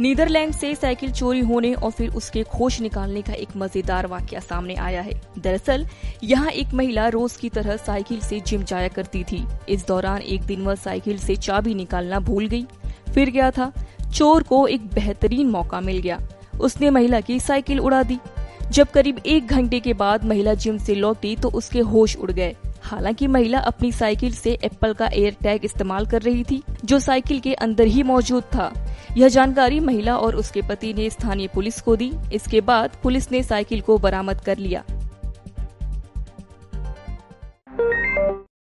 Netherlands से cycle चोरी होने और फिर उसके खोज निकालने का एक मज़ेदार वाक्य सामने आया है। दरअसल, यहाँ एक महिला रोज की तरह साइकिल से जिम जाया करती थी। इस दौरान एक दिन वह साइकिल से चाबी निकालना भूल गई। फिर गया था? चोर को एक बेहतरीन मौका मिल गया। उसने महिला की साइकिल उड़ा दी। जब करीब एक घंटे के बाद महिला जिम से लौटी तो उसके होश उड़ गए। हालाँकि महिला अपनी साइकिल से एप्पल का एयर टैग इस्तेमाल कर रही थी, जो साइकिल के अंदर ही मौजूद था। यह जानकारी महिला और उसके पति ने स्थानीय पुलिस को दी। इसके बाद पुलिस ने साइकिल को बरामद कर लिया।